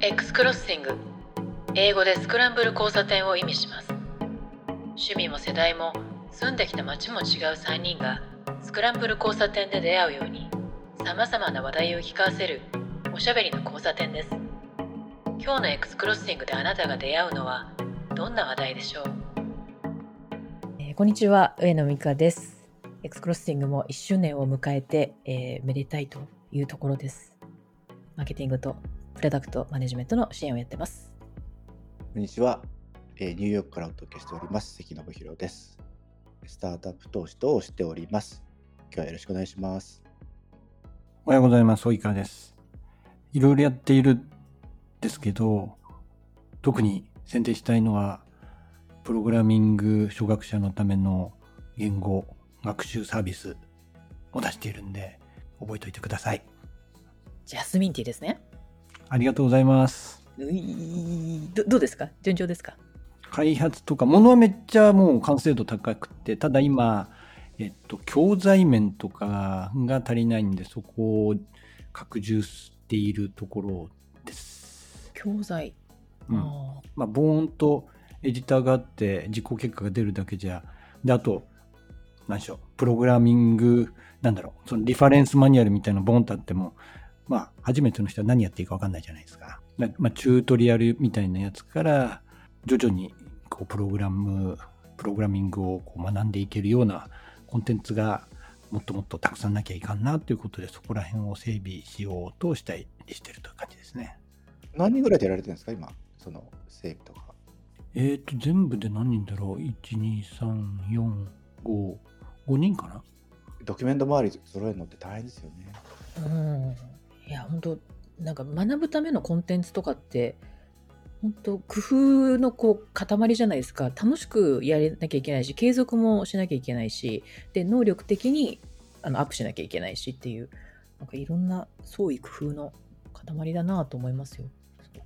X クロッシング英語でスクランブル交差点を意味します。趣味も世代も住んできた街も違う3人がスクランブル交差点で出会うようにさまざまな話題を聞かせるおしゃべりの交差点です。今日の X クロッシングであなたが出会うのはどんな話題でしょう、えーこんにちは上野美香です。X クロッシングも1周年を迎えて、えーめでたいというところです。マーケティングとプロダクトマネジメントの支援をやってますこんにちは、えーニューヨークからお届けしております関信弘です。スタートアップ投資等をしております。今日はよろしくお願いします。おはようございます。及川です。いろいろやっているんですけど、特に選定したいのは、プログラミング初学者のための言語学習サービスを出しているんで、覚えておいてください。ジャスミンティーですねありがとうございます。どどうですか？順調ですか？開発とか、ものはめっちゃもう完成度高くて、ただ今、えっと、教材面とかが足りないんで、そこを拡充しているところです。教材、うん。あまあ、ボーンとエディターがあって実行結果が出るだけじゃ、で、あと、何でしょう、プログラミング、なんだろう、そのリファレンスマニュアルみたいなのボンとあっても、まあ、初めての人は何やっていいか分かんないじゃないですか。だまあ、チュートリアルみたいなやつから、徐々に、こう、プログラム、プログラミングをこう学んでいけるようなコンテンツが、もっともっとたくさんなきゃいかんなということで、そこら辺を整備しようとしたりしてるという感じですね。何人ぐらいでやられてるんですか今、その整備とか。えーと、全部で何人だろう ?1、2、3、4、5、5人かな？ドキュメント周り揃えるのって大変ですよね。うんいや本当なんか学ぶためのコンテンツとかって本当工夫のこう塊じゃないですか楽しくやらなきゃいけないし継続もしなきゃいけないしで能力的にあのアップしなきゃいけないしっていうなんかいろんな創意工夫の塊だなと思いますよ。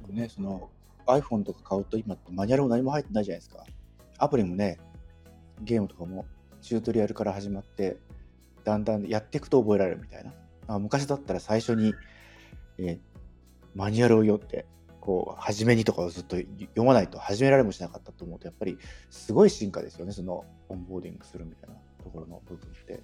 僕ね、その iPhone とか買うと今ってマニュアルも何も入ってないじゃないですか。アプリもね、ゲームとかもチュートリアルから始まって、だんだんやっていくと覚えられるみたいな。あ昔だったら最初に、えーマニュアルを読んで、こう、初めにとかをずっと読まないと始められもしなかったと思うと、やっぱりすごい進化ですよね、そのオンボーディングするみたいなところの部分って。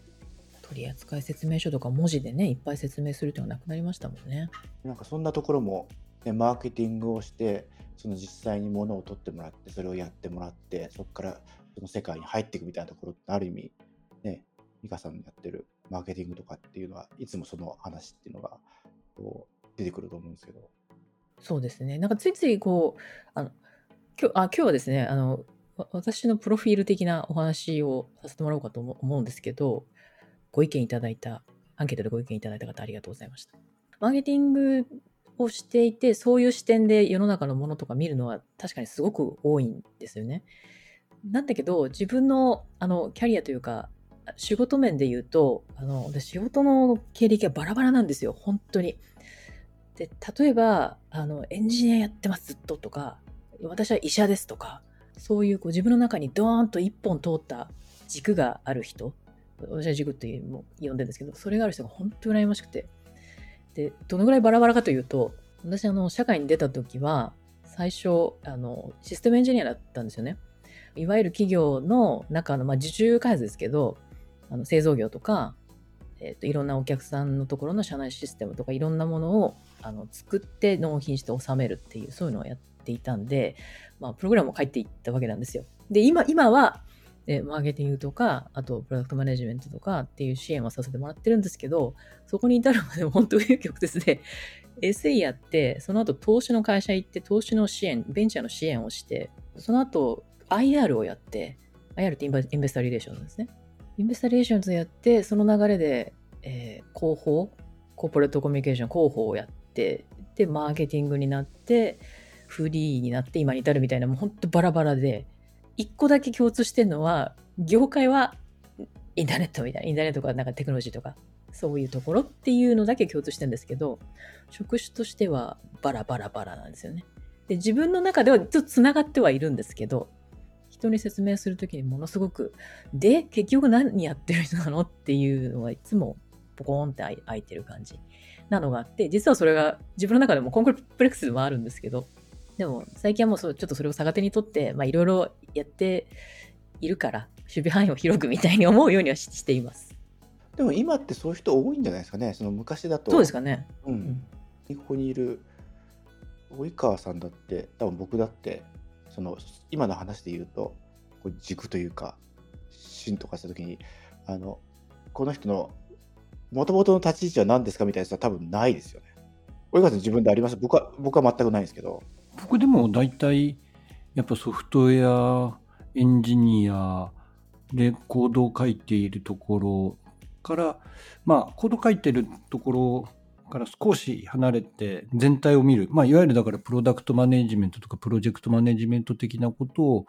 取扱説明書とか文字でねいっぱい説明するっていうのがなくなりましたもんね。なんかそんなところも、ね、マーケティングをして、その実際に物を取ってもらって、それをやってもらって、そこからその世界に入っていくみたいなところって、ある意味、ね、美香さんのやってるマーケティングとかっていうのは、いつもその話っていうのがこう出てくると思うんですけど。そうですね。なんかついついこう、あの、今日、あ、今日はですね、あの、私のプロフィール的なお話をさせてもらおうかと思思うんですけど、ご意見いただいた、アンケートでご意見いただいた方ありがとうございました。マーケティングをしていて、そういう視点で世の中のものとか見るのは確かにすごく多いんですよね。なんだけど、自分のあのキャリアというか、仕事面で言うと、あの、私仕事の経歴がバラバラなんですよ、本当に。で例えばあのエンジニアやってますずっととか私は医者ですとかそういうこう自分の中にドーンと一本通った軸がある人私は軸っても呼んでるんですけどそれがある人が本当に羨ましくて。でどのぐらいバラバラかというと私あの社会に出た時は最初あのシステムエンジニアだったんですよね。いわゆる企業の中の、まあ、受注開発ですけどあの製造業とかえー、といろんなお客さんのところの社内システムとかいろんなものをあの作って納品して納めるっていうそういうのをやっていたんで、まあ、プログラムを書いていったわけなんですよ。で今今は、えマーケティングとかあとプロダクトマネジメントとかっていう支援はさせてもらってるんですけどそこに至るまで本当に紆余曲折で SE やってその後投資の会社行って投資の支援ベンチャーの支援をしてその後 IR をやって IR ってイン Investor Relation ですね。 Investor Relations やって、その流れで、えー広報、 Corporate Communication 広報をやって、で、マーケティングになって、フリーになって今に至るみたいな、もう本当バラバラで、一個だけ共通してるのは、業界はインターネットみたいな、インターネットとかなんかテクノロジーとか、そういうところっていうのだけ共通してるんですけど、職種としてはバラバラバラなんですよね。で、自分の中ではちょっと繋がってはいるんですけど、人に説明するときにものすごく、で、結局何やってる人なの？っていうのはいつもポコーンって開いてる感じなのがあって、実はそれが自分の中でもコンプレックスでもあるんですけど、でも最近はもうそうちょっとそれを逆手にとって、まあいろいろやっているから、守備範囲を広くみたいに思うようにはししています。でも今ってそういう人多いんじゃないですかね。その昔だと。そうですかね。う。うんん。ここにいる及川さんだって、多分僕だって、その今の話で言うと、こう軸というか、芯とかしたときに、あの、この人の元々の立ち位置は何ですかみたいなやつは多分ないですよね。及川さん自分であります？僕は、僕は全くないんですけど。僕でも大体やっぱソフトウェアエンジニアでコードを書いているところからまあコード書いてるところから少し離れて全体を見る、まあ、いわゆるだからプロダクトマネジメントとかプロジェクトマネジメント的なことを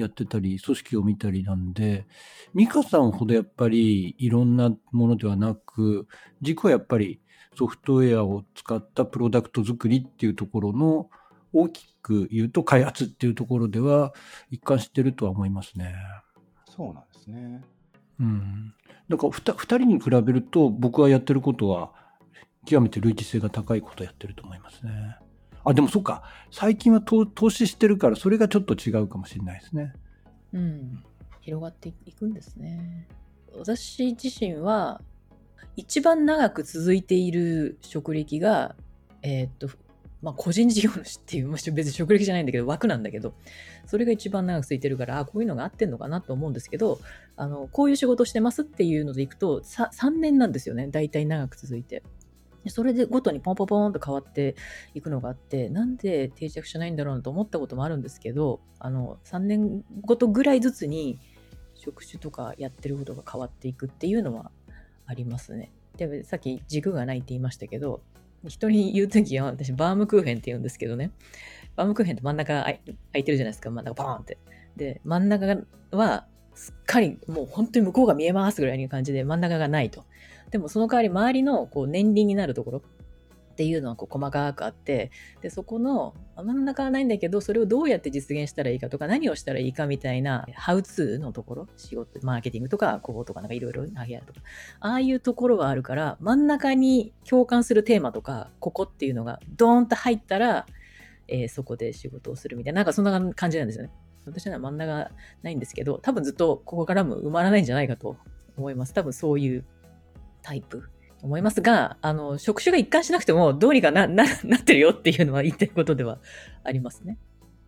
やってたり組織を見たりなんで美香さんほどやっぱりいろんなものではなく軸はやっぱりソフトウェアを使ったプロダクト作りっていうところの大きく言うと開発っていうところでは一貫してるとは思いますね。そうなんですね。うん。だからふた二人に比べると僕はやってることは極めて類似性が高いことをやってると思いますね。あ、でもそっか。最近は投資してるからそれがちょっと違うかもしれないですね。うん。広がっていくんですね。私自身は、一番長く続いている職歴が、えーっと、まあ、個人事業主っていう、まあ別に職歴じゃないんだけど、枠なんだけど、それが一番長く続いてるから、あ、こういうのが合ってんのかなと思うんですけど、あの、こういう仕事してますっていうのでいくと、3年なんですよね。大体長く続いて。それでごとにポンポポンと変わっていくのがあって、なんで定着しないんだろうなと思ったこともあるんですけど、あの、3年ごとぐらいずつに職種とかやってることが変わっていくっていうのはありますね。で、さっき軸がないって言いましたけど、人に言うときは私バームクーヘンって言うんですけどね。バームクーヘンって真ん中空い空いてるじゃないですか。真ん中バーンって。で、真ん中はすっかりもう本当に向こうが見えますぐらいの感じで真ん中がないと。でもその代わり周りのこう年輪になるところっていうのはこう細かくあって、で、そこの真ん中はないんだけど、それをどうやって実現したらいいかとか、何をしたらいいかみたいな、ハウツーのところ、仕事、マーケティングとか、こうとかなんかいろいろ投げやるとか、ああいうところがあるから、真ん中に共感するテーマとか、ここっていうのがドーンと入ったら、えーそこで仕事をするみたいな、なんかそんな感じなんですよね。私には真ん中ないんですけど、多分ずっとここからも埋まらないんじゃないかと思います。多分そういうタイプ。思いますが、あの、職種が一貫しなくても、どうにかな、な、なってるよっていうのは言ってることではありますね。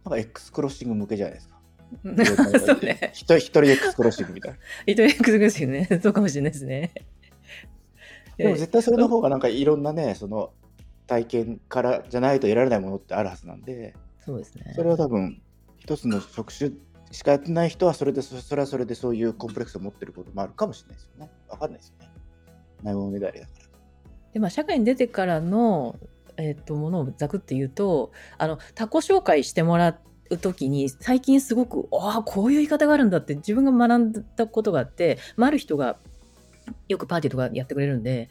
なんか X クロッシング向けじゃないですか。そうね。一人一人 X クロッシングみたいな。伊藤 X ですよね。そうかもしれないですね。でも絶対それの方がなんかいろんなね、その体験からじゃないと得られないものってあるはずなんで、そうですね。それは多分一つの職種しかやってない人はそれでそそれはそれでそういうコンプレックスを持ってることもあるかもしれないですよね。わかんないですよね。ないものねだりだから。で、まあ、社会に出てからの、えっ、と、ものをざくって言うと、あの、他己紹介してもらうときに、最近すごく、ああ、こういう言い方があるんだって自分が学んだことがあって、まあ、ある人がよくパーティーとかやってくれるんで、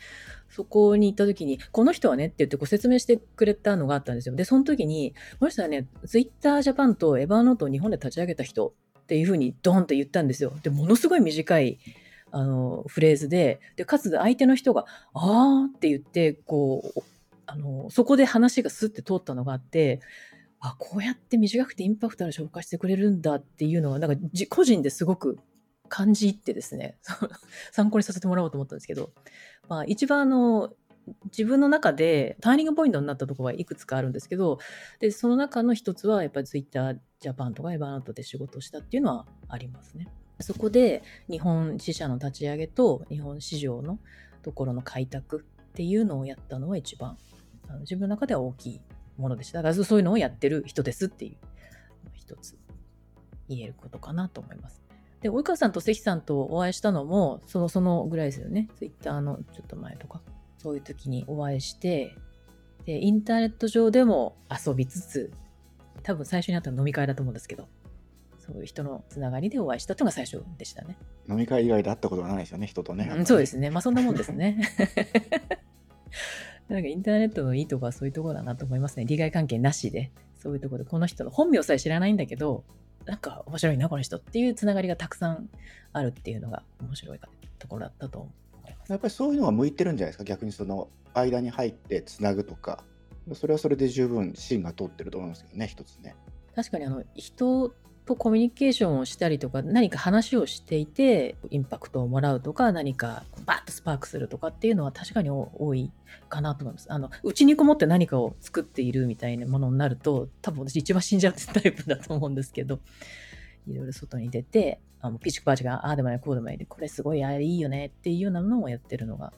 そこに行った時に、この人はねって言ってご説明してくれたのがあったんですよ。で、その時に、この人はね、ツイッタージャパンとエバーノートを日本で立ち上げた人っていうふうにドンって言ったんですよ。で、ものすごい短い、あの、フレーズで、で、かつ相手の人が、あーって言って、こう、あの、そこで話がスッて通ったのがあって、あ、こうやって短くてインパクトある紹介してくれるんだっていうのが、なんか個人ですごく感じてですね、参考にさせてもらおうと思ったんですけど、まあ一番あの、自分の中でターニングポイントになったところはいくつかあるんですけど、で、その中の一つはやっぱりツイッタージャパンとかエバーナットで仕事したっていうのはありますね。そこで日本支社の立ち上げと日本市場のところの開拓っていうのをやったのは一番あの自分の中では大きいものでした。だからそういうのをやってる人ですっていう一つ言えることかなと思います。で、及川さんと関さんとお会いしたのもそのそのぐらいですよね。ツイッターのちょっと前とか。そういう時にお会いして、で、インターネット上でも遊びつつ、多分最初にあったの飲み会だと思うんですけど、そういう人のつながりでお会いしたというのが最初でしたね。飲み会以外で会ったことがないですよね、人とね。うんそうですね。まあそんなもんですね。なんかインターネットのいいとこはそういうところだなと思いますね。利害関係なしで、そういうところで、この人の本名さえ知らないんだけど、なんか面白いな、この人っていうつながりがたくさんあるっていうのが面白いところだったと思います。やっぱりそういうのが向いてるんじゃないですか？逆にその間に入ってつなぐとかそれはそれで十分芯が通ってると思いますけどね一つね確かにあの人とコミュニケーションをしたりとか何か話をしていてインパクトをもらうとか何かバッとスパークするとかっていうのは確かに多いかなと思います。あのうちにこもって何かを作っているみたいなものになると多分私一番死んじゃうタイプだと思うんですけどいろいろ外に出てあのピチクパチがああでもないこうでもないでこれすごいあれいいよねっていうようなのをやってるのが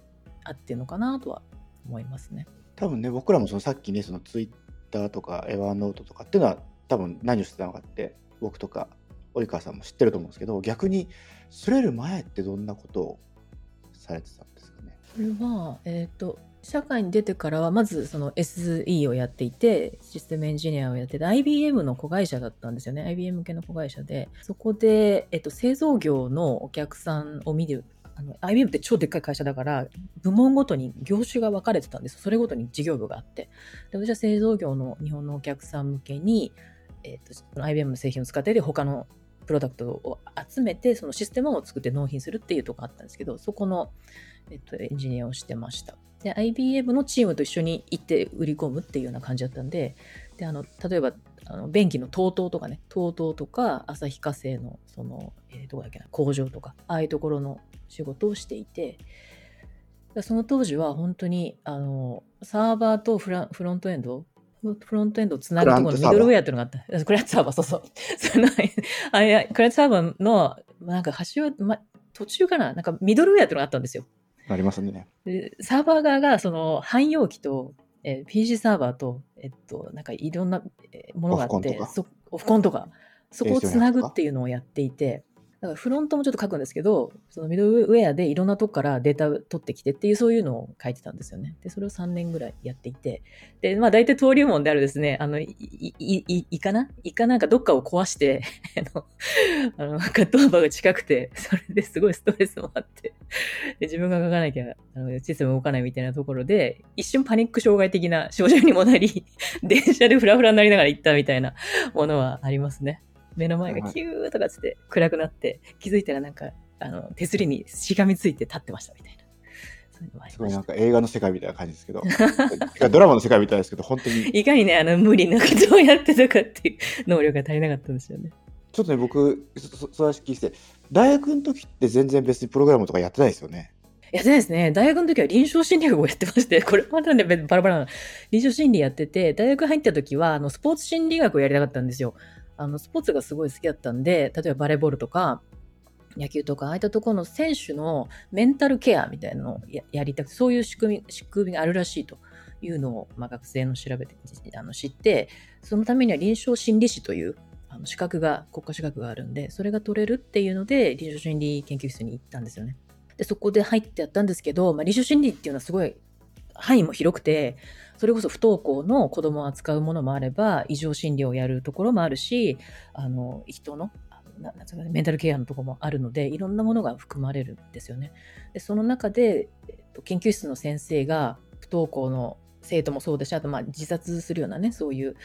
あってるのかなとは思いますね。多分ね僕らもそのさっきねそのツイッターとかエヴァーノートとかっていうのは多分何をしてたのかって僕とか及川さんも知ってると思うんですけど逆にそれる前ってどんなことをされてたんですかね？これは、え、ー、と社会に出てからはまずその SE をやっていてシステムエンジニアをやってて IBM の子会社だったんですよね。IBM 向けの子会社で。そこで、えっと、製造業のお客さんを見るあの IBM って超でっかい会社だから部門ごとに業種が分かれてたんですそれごとに事業部があって。で私は製造業の日本のお客さん向けに、えーと、IBM の製品を使ってで他のプロダクトを集めてそのシステムを作って納品するっていうとこあったんですけどそこの、えっと、エンジニアをしてました。で IBM のチームと一緒に行って売り込むっていうような感じだったんでであの例えばあの便器の TOTO とかね TOTO とか旭化成のその、えー、どこだっけな工場とかああいうところの仕事をしていてその当時は本当にあのサーバーとフラフロントエンドフロントエンドをつなぐところのミドルウェアっていうのがあった。クライアントサーバー、そうそう。そのあいやクライアントサーバーの、なんか端は、ま、途中かな？なんかミドルウェアっていうのがあったんですよ。ありますね。でサーバー側が、その、汎用機と、えー、PC サーバーと、えっと、なんかいろんなものがあって、オフコンとか、そこをつなぐっていうのをやっていて、だからフロントもちょっと書くんですけど、そのミドルウェアでいろんなとこからデータ取ってきてっていうそういうのを書いてたんですよね。で、それを3年ぐらいやっていて、で、まあ大体登竜門であるですね、あの、い、い、い、いかな？イカなんかどっかを壊して、あの、あの、カットーバーが近くて、それですごいストレスもあって、で自分が書かなきゃ、あの、システム動かないみたいなところで、一瞬パニック障害的な症状にもなり、電車でフラフラになりながら行ったみたいなものはありますね。目の前がキューとかつって暗くなって、気づいたらなんか、あの、手すりにしがみついて立ってましたみたいな。すごいなんか映画の世界みたいな感じですけど、ドラマの世界みたいですけど、本当に。いかにね、あの、無理なことをやってたかっていう 能力が足りなかったんですよね。ちょっとね、僕、そらし聞いて、大学の時って全然別にプログラムとかやってないですよね。やってないですね。大学の時は臨床心理学をやってまして、これまたね、バラバラな。臨床心理やってて、大学入った時は、あの、スポーツ心理学をやりたかったんですよ。あの、スポーツがすごい好きだったんで、例えばバレーボールとか、野球とか、ああいったところの選手のメンタルケアみたいなのをやりたくて、そういう仕組み、仕組みがあるらしいというのを、まあ、学生の調べてあの知って、そのためには臨床心理士というあの資格が、国家資格があるんで、それが取れるっていうので、臨床心理研究室に行ったんですよね。で、そこで入ってやったんですけど、まあ、臨床心理っていうのはすごい範囲も広くて、それこそ不登校の子供を扱うものもあれば、異常診療をやるところもあるし、あの、人の、ななんかメンタルケアのところもあるので、いろんなものが含まれるんですよね。で、その中で、えっと、研究室の先生が不登校の生徒もそうだし、あとまあ自殺するようなね、そういう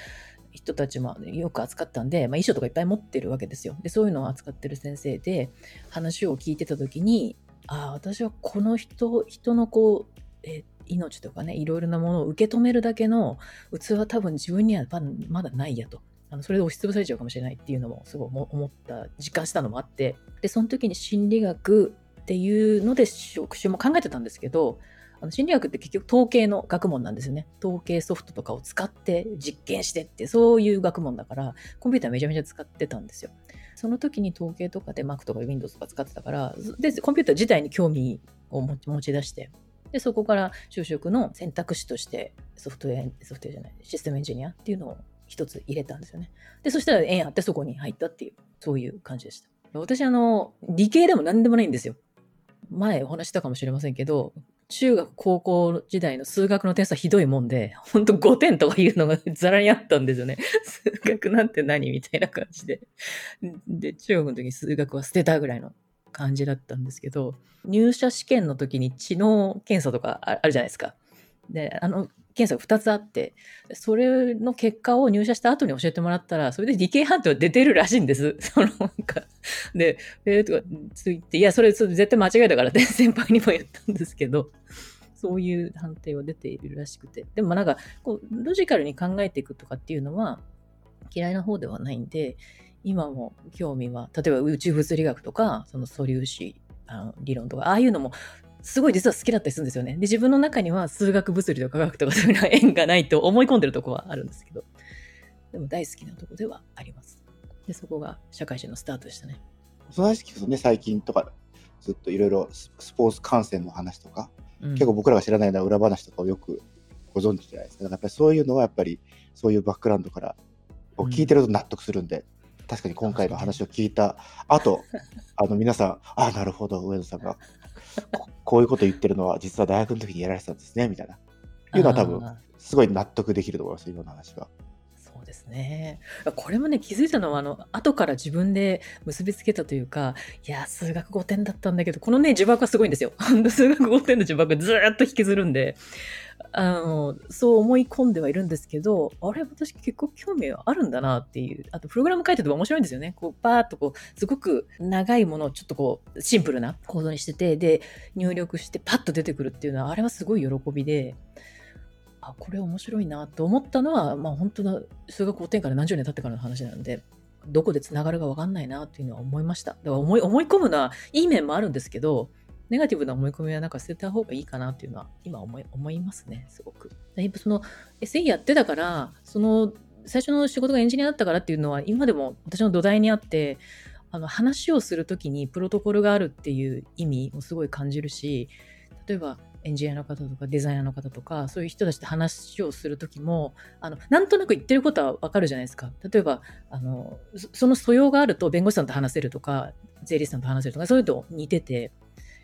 人たちもよく扱ったんで、まあ、遺書とかいっぱい持ってるわけですよ。で、そういうのを扱ってる先生で、話を聞いてた時に、ああ、私はこの人、人のこう、えー、命とかね、いろいろなものを受け止めるだけの器は多分自分にはまだないやと。あのそれで押しつぶされちゃうかもしれないっていうのもすごい思った、実感したのもあって、で、その時に心理学っていうので職種も考えてたんですけど、あの心理学って結局統計の学問なんですよね。統計ソフトとかを使って実験してって、そういう学問だから、コンピューターめちゃめちゃ使ってたんですよ。その時に統計とかで Mac とか Windows とか使ってたから、で、コンピューター自体に興味を持ち出して、で、そこから就職の選択肢としてソフトウェア、ソフトウェアじゃない、システムエンジニアっていうのを一つ入れたんですよね。で、そしたら縁あってそこに入ったっていう、そういう感じでした。私、あの、理系でも何でもないんですよ。前お話したかもしれませんけど、中学、高校時代の数学の点数はひどいもんで、ほんと5点とかいうのが ざらにあったんですよね。数学なんて何みたいな感じで。で、中学の時に数学は捨てたぐらいの感じだったんですけど、入社試験の時に知能検査とかあるじゃないですか。で、あの、検査が2つあって、それの結果を入社した後に教えてもらったら、それで理系判定は出てるらしいんです。そのなんか、で、えー、とか、ついて、いや、それそれ絶対間違いだからって先輩にも言ったんですけど、そういう判定は出ているらしくて。でもなんか、こう、ロジカルに考えていくとかっていうのは嫌いな方ではないんで、今も興味は、例えば宇宙物理学とか、その素粒子あの理論とか、ああいうのもすごい実は好きだったりするんですよね。で、自分の中には数学、物理とか科学とかそういうのは縁がないと思い込んでるとこはあるんですけど、でも大好きなとこではあります。で、そこが社会人のスタートでしたね。その話聞くとね、最近とか、ずっといろいろススポーツ観戦の話とか、うん結構僕らが知らないような裏話とかをよくご存知じゃないですか。だからやっぱりそういうのはやっぱりそういうバックグラウンドからこう聞いてると納得するんで、確かに今回の話を聞いた後、あの皆さん、あなるほど、上野さんがここういうこと言ってるのは実は大学の時にやられてたんですね、みたいな。いうのは多分すごい納得できると思います、今の話は。そうですね。これもね、気づいたのは、あの、後から自分で結びつけたというか、いや、数学5点だったんだけど、このね、呪縛はすごいんですよ。数学5点の呪縛がずーっと引きずるんで、あの、そう思い込んではいるんですけど、あれ、私結構興味あるんだなっていう。あと、プログラム書いてても面白いんですよね。こう、パーっとこう、すごく長いものをちょっとこう、シンプルな構造にしてて、で、入力してパッと出てくるっていうのは、あれはすごい喜びで、あ、これ面白いなと思ったのは、まあ本当の数学5点から何十年経ってからの話なんで、どこで繋がるか分かんないなっていうのは思いました。だから思い思い込むのはいい面もあるんですけど、ネガティブな思い込みはなんか捨てた方がいいかなっていうのは今思い思いますね、すごく。だいぶその SE やってたから、その最初の仕事がエンジニアだったからっていうのは今でも私の土台にあって、あの話をするときにプロトコルがあるっていう意味をすごい感じるし、例えばエンジニアの方とかデザイナーの方とかそういう人たちと話をする時もあのなんとなく言ってることはわかるじゃないですか例えばあのその素養があると弁護士さんと話せるとか税理士さんと話せるとかそういうと似てて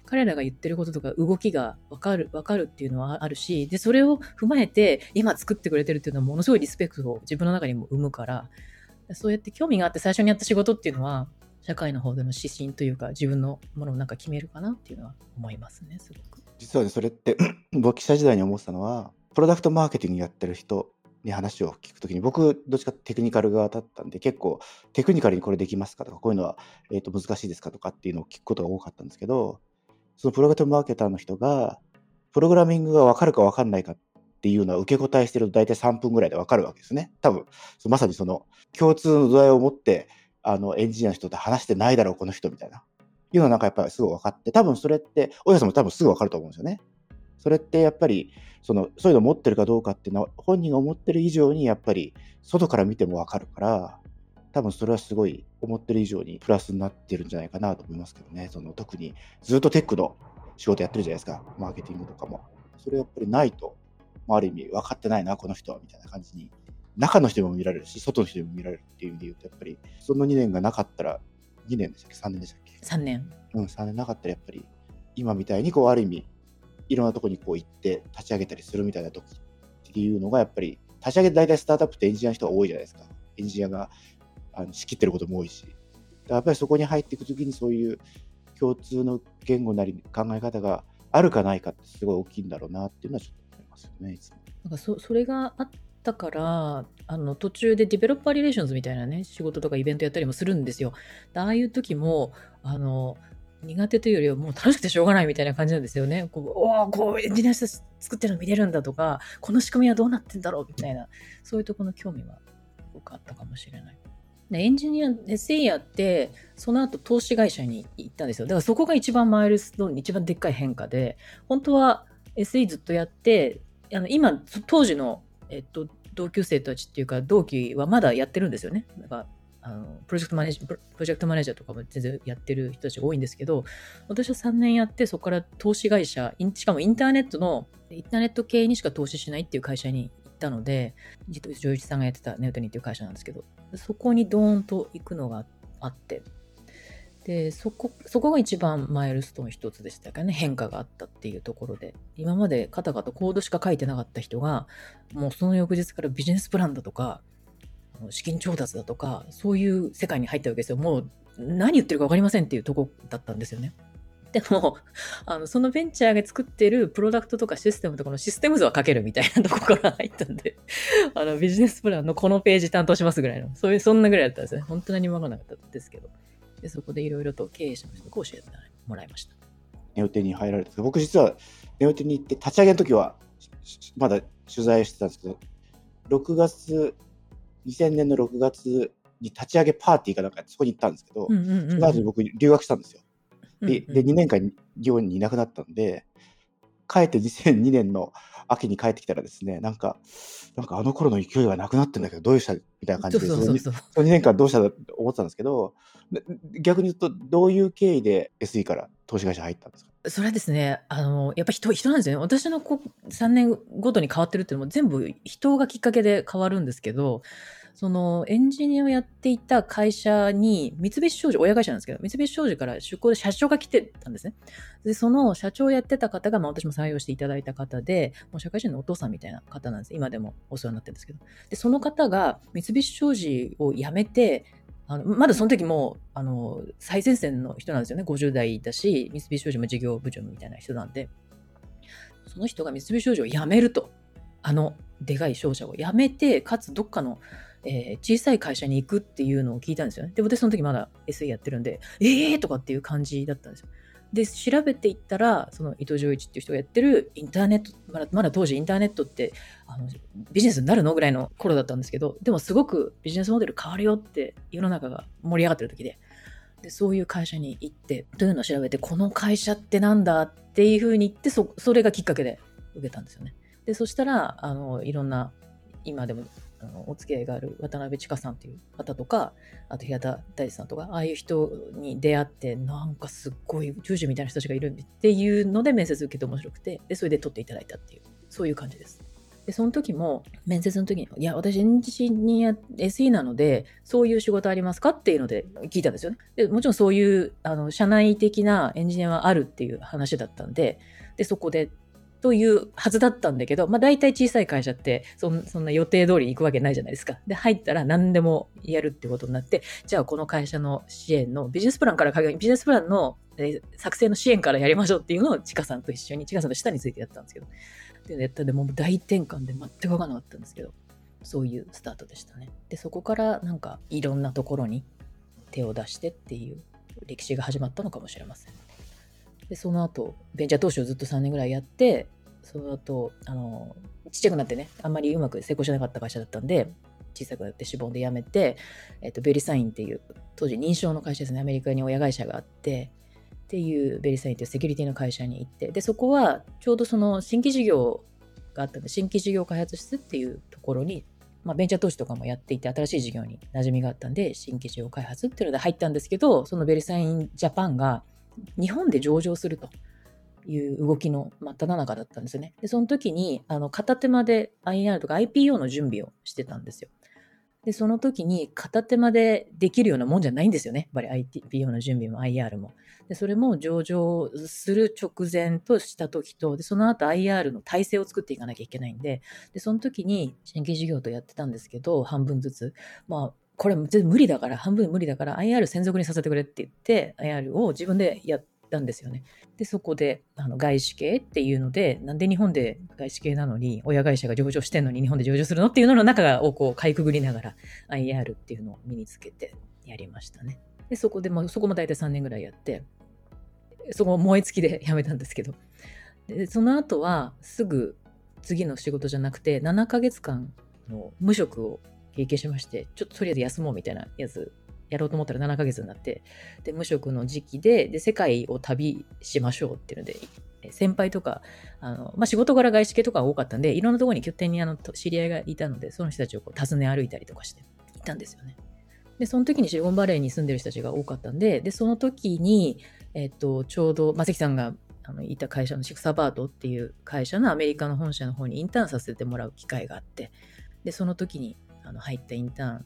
彼らが言ってることとか動きがわかるわかるっていうのはあるしでそれを踏まえて今作ってくれてるっていうのはものすごいリスペクトを自分の中にも生むからそうやって興味があって最初にやった仕事っていうのは社会の方での指針というか自分のものをなんか決めるかなっていうのは思いますねすごく。実はね、それって僕記者時代に思ってたのは、プロダクトマーケティングやってる人に話を聞くときに、僕、どっちかテクニカル側だったんで、結構テクニカルにこれできますかとか、こういうのは、えー、と難しいですかとかっていうのを聞くことが多かったんですけど、そのプロダクトマーケターの人が、プログラミングが分かるか分かんないかっていうのは受け答えしてると大体3分ぐらいで分かるわけですね。多分、まさにその共通の土台を持って、あの、エンジニアの人と話してないだろう、この人みたいな。いうのはなんかやっぱりすぐ分かって、多分それって、大家さんも多分すぐ分かると思うんですよね。それってやっぱり、その、そういうのを持ってるかどうかっていうのは、本人が思ってる以上にやっぱり、外から見ても分かるから、多分それはすごい思ってる以上にプラスになってるんじゃないかなと思いますけどね。その特にずっとテックの仕事やってるじゃないですか。マーケティングとかも。それやっぱりないと、まあ、ある意味分かってないな、この人は、みたいな感じに、中の人にも見られるし、外の人にも見られるっていう意味で言うと、やっぱり、その2年がなかったら、2年でしたっけ ?3 年でしたっけ？3年うん、3年なかったらやっぱり、今みたいに、こう、ある意味、いろんなとこにこう行って立ち上げたりするみたいな時っていうのが、やっぱり、立ち上げて大体スタートアップってエンジニアの人が多いじゃないですか。エンジニアがあの仕切ってることも多いし。やっぱりそこに入っていくときにそういう共通の言語なり考え方があるかないかってすごい大きいんだろうなっていうのはちょっと思いますよね、いつも。なんかそそれがあったからあの途中で Developer Relations みたいなね仕事とかイベントやったりもするんですよ。ああいう時もあの苦手というよりはもう楽しくてしょうがないみたいな感じなんですよね。こうおこうエンジニアして作ってるの見れるんだとかこの仕組みはどうなってんだろうみたいなそういうところの興味はすごくあったかもしれない。でエンジニア SE やってその後投資会社に行ったんですよ。だからそこが一番マイルストーン一番でっかい変化で本当は SE ずっとやってあの今当時の、えっと、同級生たちっていうか同期はまだやってるんですよね。なんかあのプロジェクトマネジプロジェクトマネージャーとかも全然やってる人たちが多いんですけど私は3年やってそこから投資会社しかもインターネットのインターネット系にしか投資しないっていう会社にったので丈一さんがやってたネウトニーっていう会社なんですけどそこにドーンと行くのがあってでそこそこが一番マイルストーン一つでしたかね変化があったっていうところで。今までカタカタコードしか書いてなかった人がもうその翌日からビジネスプランだとか資金調達だとかそういう世界に入ったわけですよ。もう何言ってるか分かりませんっていうとこだったんですよね。でも、あの、そのベンチャーが作ってるプロダクトとかシステムとかのシステム図は書けるみたいなとこから入ったんで、あの、ビジネスプランのこのページ担当しますぐらいの、そういう、そんなぐらいだったんですね。本当何もわからなかったですけど。で、そこでいろいろと経営者の人と教えてもらいました。ネオテに入られて、僕実はネオテに行って立ち上げの時は、しまだ取材してたんですけど、6月、2000年の6月に立ち上げパーティーかなんかそこに行ったんですけど、うんうんうんその後に僕留学したんですよ。で、うんうん。で2年間日本にいなくなったんで、帰って2002年の秋に帰ってきたらですね、なんか、なんかあの頃の勢いがなくなってんだけど、どうした？みたいな感じで、そうそうそうそう。その2年間どうした？んだって思ってたんですけど、で逆に言うと、どういう経緯で SE から投資会社入ったんですか？それはですね、あの、やっぱ人、人なんですよね。私のこ3年ごとに変わってるっていうのも全部人がきっかけで変わるんですけど、そのエンジニアをやっていた会社に三菱商事、親会社なんですけど、三菱商事から出向で社長が来てたんですね。で、その社長をやってた方が、まあ私も採用していただいた方で、もう社会人のお父さんみたいな方なんです。今でもお世話になってるんですけど。で、その方が三菱商事を辞めて、あのまだその時もあの最前線の人なんですよね50代だし三菱商事も事業部長みたいな人なんでその人が三菱商事を辞めるとあのでかい商社を辞めてかつどっかの、えー小さい会社に行くっていうのを聞いたんですよね。で私その時まだ SE やってるんでえーとかっていう感じだったんですよ。で調べていったらその伊藤浄一っていう人がやってるインターネットまだまだ当時インターネットってあのビジネスになるのぐらいの頃だったんですけどでもすごくビジネスモデル変わるよって世の中が盛り上がってる時ででそういう会社に行ってというのを調べてこの会社ってなんだっていうふうに言ってそそれがきっかけで受けたんですよね。でそしたらあのいろんな今でもあのお付き合いがある渡辺千佳さんっていう方とかあと平田大地さんとかああいう人に出会ってなんかすっごい宇宙人みたいな人たちがいるっていうので面接受けて面白くてでそれで取っていただいたっていうそういう感じですでその時も面接の時に「いや私エンジニア SE なのでそういう仕事ありますか?」っていうので聞いたんですよねでもちろんそういうあの社内的なエンジニアはあるっていう話だったんででそこでというはずだったんだけど、まあ大体小さい会社ってそんそんな予定通りに行くわけないじゃないですか。で、入ったら何でもやるってことになって、じゃあこの会社の支援のビジネスプランからビジネスプランの、作成の支援からやりましょうっていうのをちかさんと一緒に、ちかさんの下についてやったんですけど、っていうのやったで、もう大転換で全く分からなかったんですけど、そういうスタートでしたね。で、そこからなんかいろんなところに手を出してっていう歴史が始まったのかもしれません。で、その後、ベンチャー投資をずっと3年ぐらいやって、その後、あの、ちっちゃくなってね、あんまりうまく成功しなかった会社だったんで、小さくなってしぼんで辞めて、えっと、ベリサインっていう、当時認証の会社ですね、アメリカに親会社があって、っていうベリサインっていうセキュリティの会社に行って、で、そこはちょうどその新規事業があったんで、新規事業開発室っていうところに、まあ、ベンチャー投資とかもやっていて、新しい事業に馴染みがあったんで、新規事業開発っていうので入ったんですけど、そのベリサインジャパンが日本で上場するという動きの真っ只中だったんですよね。で、その時に、あの、片手間で IR とか IPO の準備をしてたんですよ。で、その時に片手間でできるようなもんじゃないんですよね。やっぱり IPO の準備も IR も。で、それも上場する直前とした時と、で、その後 IR の体制を作っていかなきゃいけないんで、で、その時に新規事業とやってたんですけど、半分ずつ。まあ、これ全然無理だから、半分無理だから IR 専属にさせてくれって言って、IR を自分でやったんですよね。で、そこであの外資系っていうので、なんで日本で外資系なのに、親会社が上場してんのに日本で上場するのっていうのの中をこう、かいくぐりながら IR っていうのを身につけてやりましたね。で、そこでも、そこも大体3年ぐらいやって、そこ燃え尽きで辞めたんですけど、でその後はすぐ次の仕事じゃなくて、7ヶ月間の無職を経験しまして、ちょっととりあえず休もうみたいなやつやろうと思ったら7ヶ月になって、で、無職の時期で、で、世界を旅しましょうっていうので、先輩とか、あの、まあ、仕事柄外資系とかが多かったんで、いろんなところに拠点にあの、知り合いがいたので、その人たちをこう訪ね歩いたりとかしていたんですよね。で、その時にシリコンバレーに住んでる人たちが多かったんで、で、その時に、えっと、ちょうど、まさきさんがあのいた会社のシクサバートっていう会社のアメリカの本社の方にインターンさせてもらう機会があって、で、その時にあの入ったインターン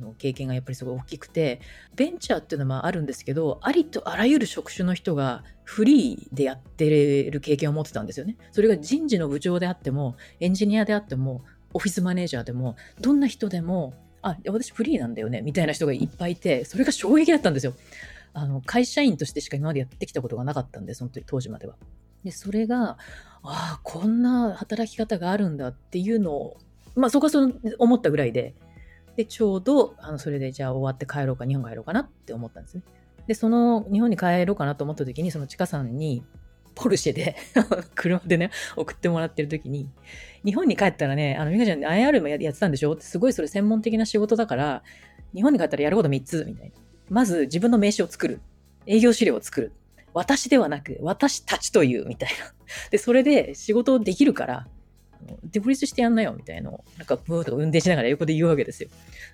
の経験がやっぱりすごい大きくて、ベンチャーっていうのはあるんですけど、ありとあらゆる職種の人がフリーでやってる経験を持ってたんですよね。それが人事の部長であっても、エンジニアであっても、オフィスマネージャーでも、どんな人でも、あ、私フリーなんだよね、みたいな人がいっぱいいて、それが衝撃だったんですよ。あの、会社員としてしか今までやってきたことがなかったんで、その当時までは。で、それが、ああ、こんな働き方があるんだっていうのを、まあそこはその思ったぐらいで、で、ちょうど、あの、それでじゃあ終わって帰ろうか、日本帰ろうかなって思ったんですね。で、その日本に帰ろうかなと思った時に、そのちかさんに、ポルシェで 車でね、送ってもらってる時に、日本に帰ったらね、あの、ミカちゃん IR もやってたんでしょ？ってすごいそれ専門的な仕事だから、日本に帰ったらやること3つ、みたいな。まず自分の名刺を作る。営業資料を作る。私ではなく、私たちという、みたいな。で、それで仕事できるから、独立してやんなよ、みたいなのを、なんか、ブーとか運転しながら横で言うわけですよ。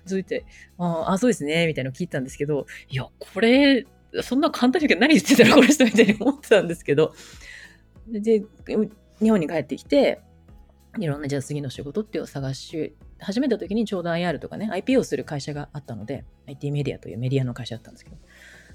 そう言って、ああ、そうですね、みたいなの聞いたんですけど、いや、これ、そんな簡単に何言ってたらこの人みたいに思ってたんですけど、で、日本に帰ってきて、いろんなじゃあ次の仕事っていうのを探し始めた時にちょうど IR とかね、IP をする会社があったので、IT メディアというメディアの会社だったんですけど、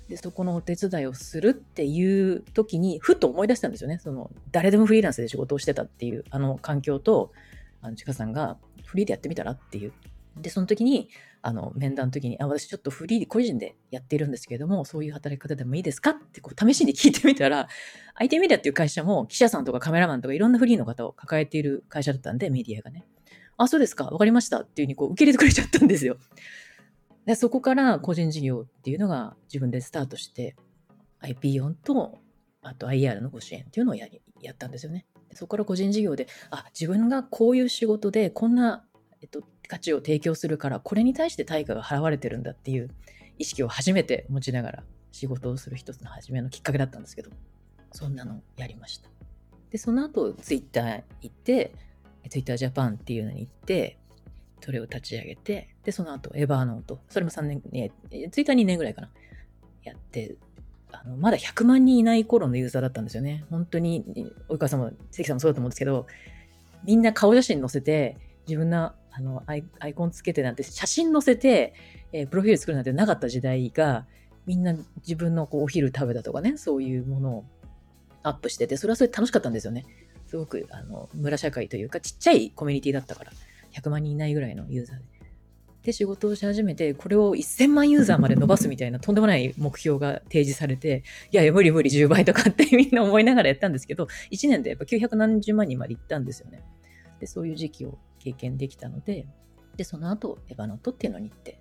で、そこのお手伝いをするっていう時に、ふと思い出したんですよね。その、誰でもフリーランスで仕事をしてたっていう、あの環境と、あの、ちかさんが、フリーでやってみたらっていう。で、その時に、あの、面談の時に、あ、私ちょっとフリーで個人でやっているんですけれども、そういう働き方でもいいですかってこう試しに聞いてみたら、IT メディアっていう会社も記者さんとかカメラマンとかいろんなフリーの方を抱えている会社だったんで、メディアがね。あ、そうですか、わかりましたっていうふうにこう受け入れてくれちゃったんですよ。でそこから個人事業っていうのが自分でスタートして、IP4 と、あと IR のご支援っていうのをやりやったんですよね。そこから個人事業で、あ、自分がこういう仕事でこんな、えっと、価値を提供するから、これに対して対価が払われてるんだっていう意識を初めて持ちながら仕事をする一つの初めのきっかけだったんですけど、そんなのやりました。で、その後、ツイッター行って、ツイッタージャパンっていうのに行って、それを立ち上げて、で、その後、エバーノート、それも3年、え、ツイッター2年ぐらいかな、やって、あの、まだ100万人いない頃のユーザーだったんですよね。本当に、及川さんも、関さんもそうだと思うんですけど、みんな顔写真載せて、自分のあのアイアイコンつけてなんて、写真載せて、えー、プロフィール作るなんてなかった時代が、みんな自分のこうお昼食べたとかね、そういうものをアップしてて、それはそれ楽しかったんですよね。すごく、あの、村社会というか、ちっちゃいコミュニティだったから、100万人いないぐらいのユーザーで。で、仕事をし始めて、これを1000万ユーザーまで伸ばすみたいなとんでもない目標が提示されて、いやいや、無理無理10倍とかってみんな思いながらやったんですけど、1年でやっぱ900何十万人まで行ったんですよね。で、そういう時期を経験できたので、で、その後、エヴァノットっていうのに行って、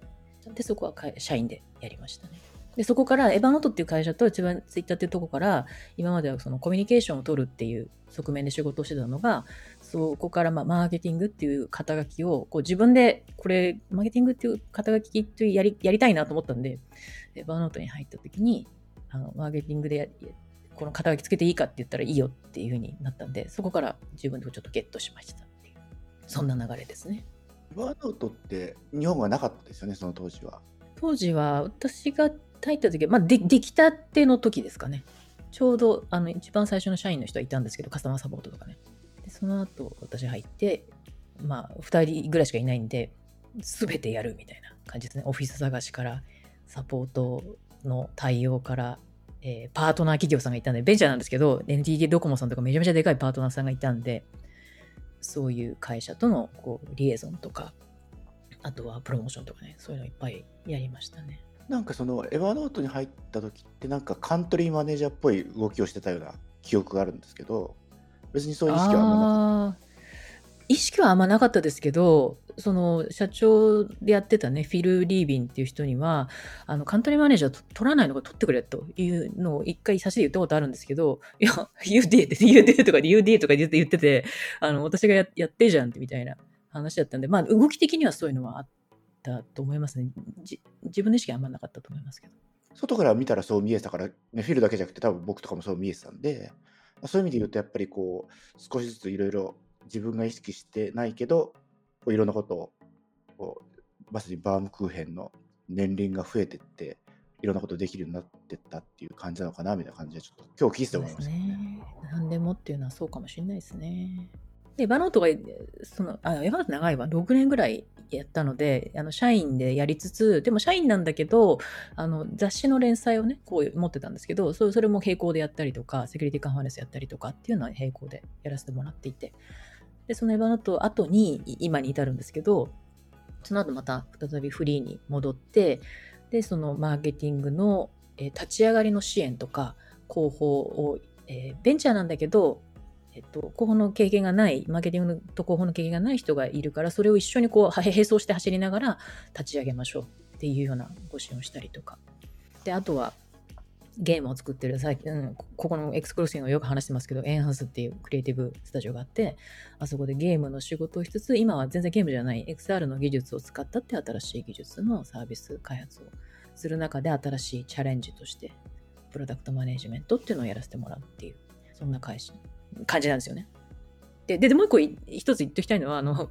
で、そこは社員でやりましたね。で、そこから、エヴァノートっていう会社と一番ツイッターっていうとこから、今まではそのコミュニケーションを取るっていう側面で仕事をしてたのが、そこからまあマーケティングっていう肩書きをこう自分でこれマーケティングっていう肩書きっていうやりやりたいなと思ったんでバーノートに入った時にあのマーケティングでやこの肩書きつけていいかって言ったらいいよっていう風になったんでそこから自分でちょっとゲットしましたっていうそんな流れですね。バーノートって日本はなかったですよねその当時は。当時は私が入った時は、まあ、でできたての時ですかね。ちょうどあの一番最初の社員の人はいたんですけど、カスタマーサポートとかね。その後、私入って、まあ、2人ぐらいしかいないんで、すべてやるみたいな感じですね。オフィス探しから、サポートの対応から、えー、パートナー企業さんがいたんで、ベンチャーなんですけど、NTT ドコモさんとかめちゃめちゃでかいパートナーさんがいたんで、そういう会社とのこうリエゾンとか、あとはプロモーションとかね、そういうのいっぱいやりましたね。なんかそのエヴァノートに入った時ってなんかカントリーマネージャーっぽい動きをしてたような記憶があるんですけど別にそういう意識はあんまなかった意識はあんまなかったですけどその社長でやってたねフィル・リービンっていう人にはあのカントリーマネージャー取らないのが取ってくれというのを一回差しで言ったことあるんですけどいや UD って UD とかで UD とか言って言っててあの私がややってじゃんってみたいな話だったんでまあ動き的にはそういうのはあっったと思いますね。自分の意識はあんまなかったと思いますけど。外から見たらそう見えてたから、ね、フィルだけじゃなくて多分僕とかもそう見えてたんで、そういう意味で言うとやっぱりこう少しずついろいろ自分が意識してないけどいろんなことをこうまさにバームクーヘンの年輪が増えてっていろんなことできるようになってったっていう感じなのかなみたいな感じでちょっと今日聞いて思いましたね。ね何でもっていうのはそうかもしれないですね。で、バノートが、その、あ、エヴァ長いわ、6年ぐらいやったので、あの、社員でやりつつ、でも社員なんだけど、あの、雑誌の連載をね、こう持ってたんですけど、それも並行でやったりとか、セキュリティカンファレンスやったりとかっていうのは並行でやらせてもらっていて、で、そのエヴァノート後に、今に至るんですけど、その後また再びフリーに戻って、で、そのマーケティングのえ立ち上がりの支援とか広報を、えーベンチャーなんだけど、えっと、広報の経験がない、マーケティングと広報の経験がない人がいるから、それを一緒にこう、並走して走りながら立ち上げましょうっていうようなご支援をしたりとか。で、あとは、ゲームを作ってる、最近、ここのエクスクローシングをよく話してますけど、エンハンスっていうクリエイティブスタジオがあって、あそこでゲームの仕事をしつつ、今は全然ゲームじゃない XR の技術を使ったって新しい技術のサービス開発をする中で新しいチャレンジとして、プロダクトマネジメントっていうのをやらせてもらうっていう、そんな会社感じなんですよね。で、で、でもう一個一つ言っときたいのは、あの、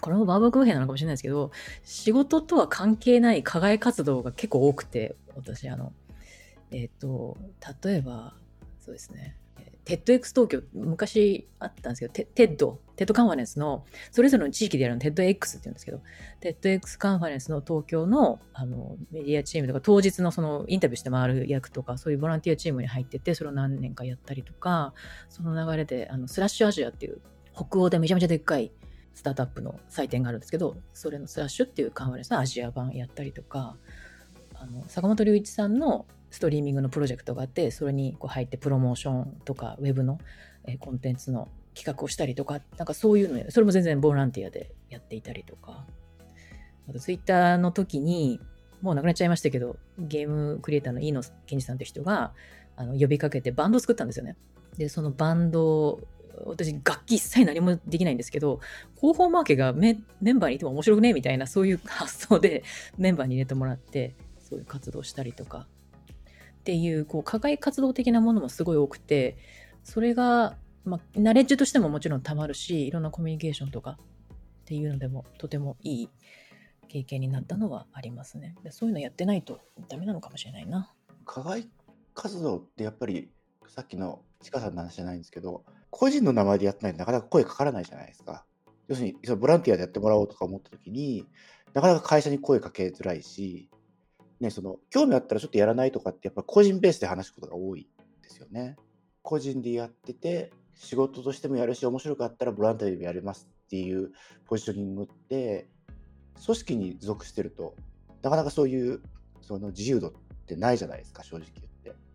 これもバーバークーヘンなのかもしれないですけど、仕事とは関係ない課外活動が結構多くて、私、あの、えっ、と、例えば、そうですね、TEDx 東京、昔あったんですけど、テ TED、TED カンファレンスの、それぞれの地域でやるの TEDx って言うんですけど、TEDx カンファレンスの東京のあのメディアチームとか、当日のそのインタビューして回る役とか、そういうボランティアチームに入ってて、それを何年かやったりとか、その流れで、あのスラッシュアジアっていう、北欧でめちゃめちゃでっかいスタートアップの祭典があるんですけど、それのスラッシュっていうカンファレンスのアジア版やったりとか、あの坂本龍一さんのストリーミングのプロジェクトがあって、それにこう入ってプロモーションとか、ウェブの、えコンテンツの企画をしたりとか、なんかそういうの、それも全然ボランティアでやっていたりとか、あとツイッターの時に、もう亡くなっちゃいましたけど、ゲームクリエイターの飯野健二さんという人があの呼びかけてバンドを作ったんですよね。で、そのバンド私、楽器一切何もできないんですけど、広報マーケがメメンバーにいても面白くねみたいな、そういう発想でメンバーに入れてもらって、そういう活動したりとか、っていう、こう、課外活動的なものもすごい多くて、それが、まあ、ナレッジとしてももちろんたまるし、いろんなコミュニケーションとかっていうのでも、とてもいい経験になったのはありますね。でそういうのやってないとダメなのかもしれないな。課外活動ってやっぱりさっきのちかさんの話じゃないんですけど個人の名前でやってないとなかなか声かからないじゃないですか要するにそのボランティアでやってもらおうとか思った時になかなか会社に声かけづらいし、ね、その興味あったらちょっとやらないとかってやっぱ個人ベースで話すことが多いですよね。個人でやってて仕事としてもやるし面白かったらボランティアでもやれますっていうポジショニングって組織に属してるとなかなかそういうその自由度ってないじゃないですか正直言って。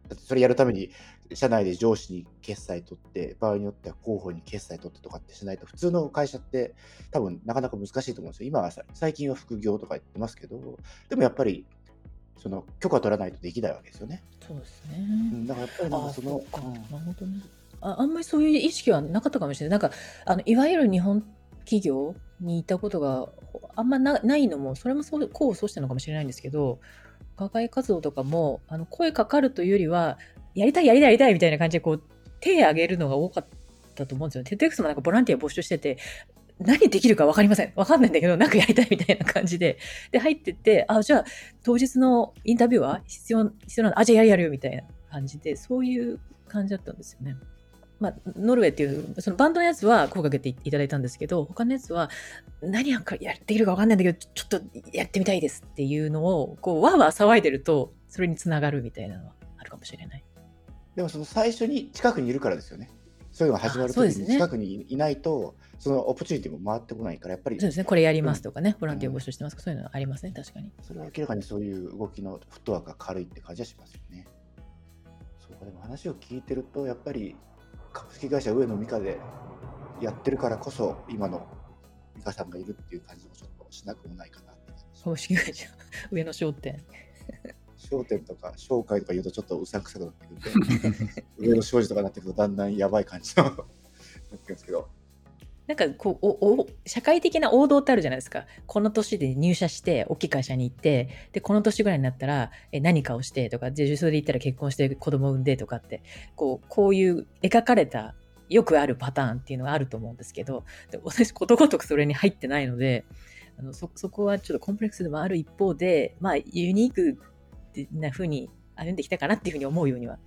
だってそれやるために社内で上司に決済取って場合によっては広報に決済取ってとかってしないと普通の会社って多分なかなか難しいと思うんですよ。今は最近は副業とか言ってますけどでもやっぱりその許可取らないとできないわけですよね、そうですね。うん、だからやっぱりなんああ、かそのそうん。ああんまりそういう意識はなかったかもしれない。なんか、あのいわゆる日本企業にいたことがあんまなないのも、それもそう功を奏してるのかもしれないんですけど、課外活動とかも、あの声かかるというよりは、やりたい、やりたい、やりたいみたいな感じで、こう、手を挙げるのが多かったと思うんですよ。テッド X もなんかボランティア募集してて、何できるか分かりません。分かんないんだけど、なんかやりたいみたいな感じで。で、入ってって、あ、じゃあ、当日のインタビューは必要、必要なのあ、じゃあやるやるよみたいな感じで、そういう感じだったんですよね。まあ、ノルウェーっていう、そのバンドのやつは声かけていただいたんですけど、他のやつは、何やかやっているか分かんないんだけど、ちょっとやってみたいですっていうのを、こう、わーわー騒いでると、それにつながるみたいなのはあるかもしれない。でもその最初に近くにいるからですよねそういうのが始まる時にあそうですね。近くにいないとそのオポチュニティも回ってこないからやっぱりそうですね、これやりますとかね、ボランティア募集してますとか、そういうのありますね、確かに。それは明らかにそういう動きのフットワークが軽いって感じはしますよね。そうか。でも話を聞いてるとやっぱり株式会社上野美香でやってるからこそ今の美香さんがいるっていう感じもちょっとしなくもないかな株式会社、上野商店。商店とか商会とか言うとちょっとうさんくさくなってくるんで 上野商事とかになってくるとだんだんやばい感じの なってくるんですけどなんかこうおお社会的な王道ってあるじゃないですか。この年で入社して、大きい会社に行って、で、この年ぐらいになったら、え何かをしてとか、で、それで言ったら結婚して子供産んでとかって、こう、こういう描かれた、よくあるパターンっていうのがあると思うんですけど、で私、ことごとくそれに入ってないので、あのそ、そこはちょっとコンプレックスでもある一方で、まあ、ユニークな風に歩んできたかなっていうふうに思うようには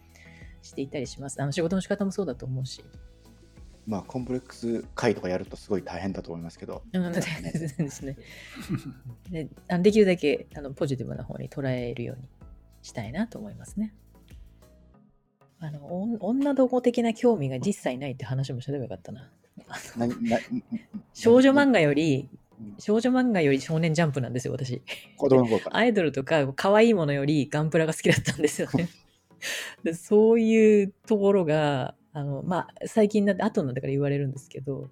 していたりします。あの、仕事の仕方もそうだと思うし。まあコンプレックス会とかやるとすごい大変だと思いますけど、うん、ですね。でできるだけあのポジティブな方に捉えるようにしたいなと思いますね。あのお女ども的な興味が実際ないって話もしればよかったな少女漫画より少女漫画より少年ジャンプなんですよ、私。子供の頃から。アイドルとか可愛いものよりガンプラが好きだったんですよね。でそういうところが、あの、まあ、最近になって、後になってから言われるんですけど、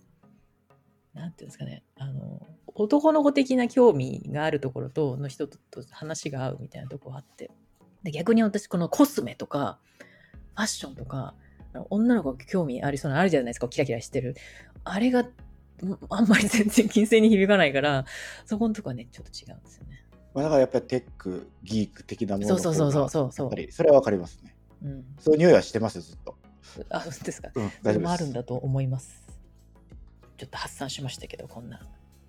なんていうんですかね、あの、男の子的な興味があるところと、の人と話が合うみたいなとこあって。で、逆に私、このコスメとか、ファッションとか、女の子が興味ありそうなのあるじゃないですか、キラキラしてる。あれが、あんまり全然金銭に響かないから、そこのとこはね、ちょっと違うんですよね。まあ、だからやっぱりテック、ギーク的なものそうそうそうそうそうそうやっぱりそれはわかりますね。うん。そういう匂いはしてますよ、ずっと。あ、そうですか。うん。もあるんだと思います。ちょっと発散しましたけど、こんな。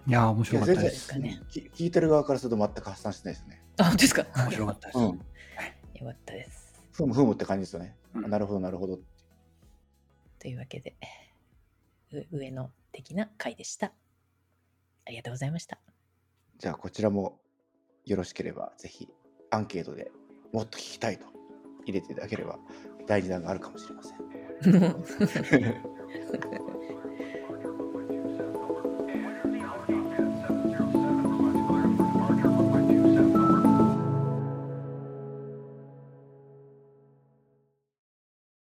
いやー、面白かったです。かねき聞いてる側からすると全く発散してないですね。あ、本当ですか？面白かったです。うん。よかったです。ふむふむって感じですよね。うんあなるほど、なるほど。というわけで、う上野的な回でした。ありがとうございました。じゃあ、こちらもよろしければ、ぜひアンケートでもっと聞きたいと入れていただければ、第2弾があるかもしれません。